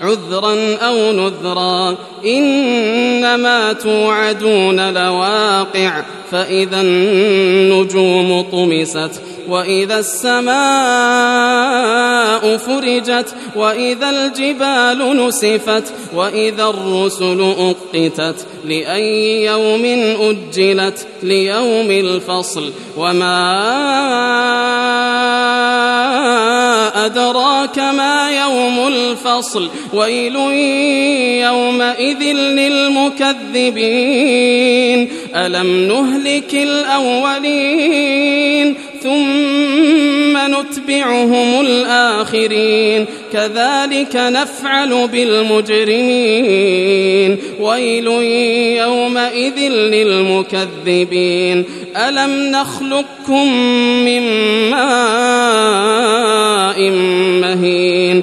عذرا أو نذرا. إنما توعدون لواقع. فإذا النجوم طمست وإذا السماء فرجت وإذا الجبال نسفت وإذا الرسل أقتت. لأي يوم أجلت؟ ليوم الفصل. وما أدراك ما يوم الفصل ويل يومئذ للمكذبين. ألم نهلك الأولين ثم نتبعهم الآخرين. كذلك نفعل بالمجرمين. ويل يومئذ للمكذبين. ألم نخلقكم من ماء مهين؟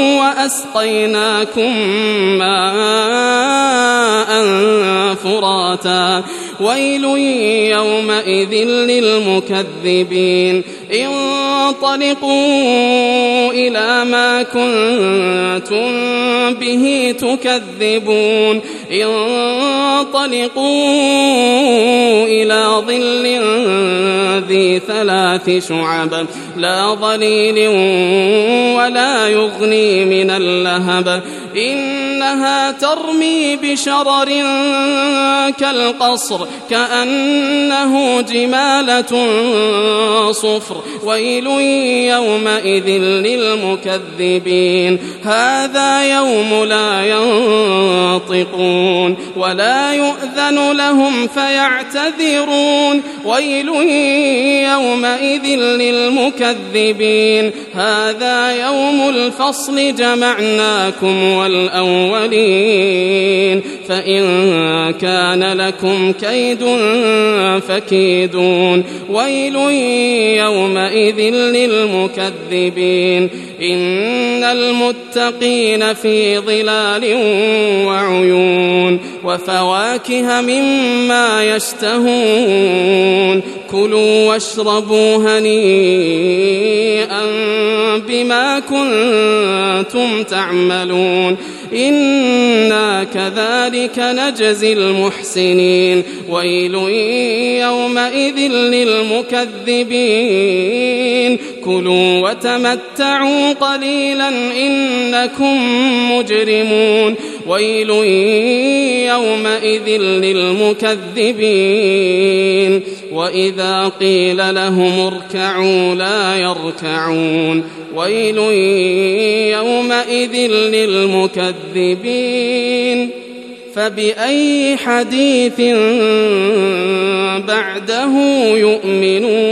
وأسقيناكم ماء فراتا. ويل يومئذ للمكذبين. انطلقوا إلى ما كنتم به تكذبون. انطلقوا إلى ظل ذي ثلاث شعب. لا ظليل ولا يغني من اللهب. إنها ترمي بشرر كالقصر كأنه جمالة صفر. ويل يومئذ للمكذبين. هذا يوم لا ينطقون ولا يؤذن لهم فيعتذرون. ويل يومئذ للمكذبين. هذا يوم الفصل جمعناكم والأولين. فإن كان لكم كيد فكيدون. ويل يومئذ للمكذبين. إن المتقين في ظلال وعيون. وفواكه مما يشتهون. كلوا واشربوا هنيئا. بما كنتم تعملون. إنا كذلك نجزي المحسنين. ويل يومئذ للمكذبين. كلوا وتمتعوا قليلا إنكم مجرمون. ويل يومئذ للمكذبين. وإذا قيل لهم اركعوا لا يركعون. ويل يومئذ للمكذبين. فبأي حديث بعده يؤمنون؟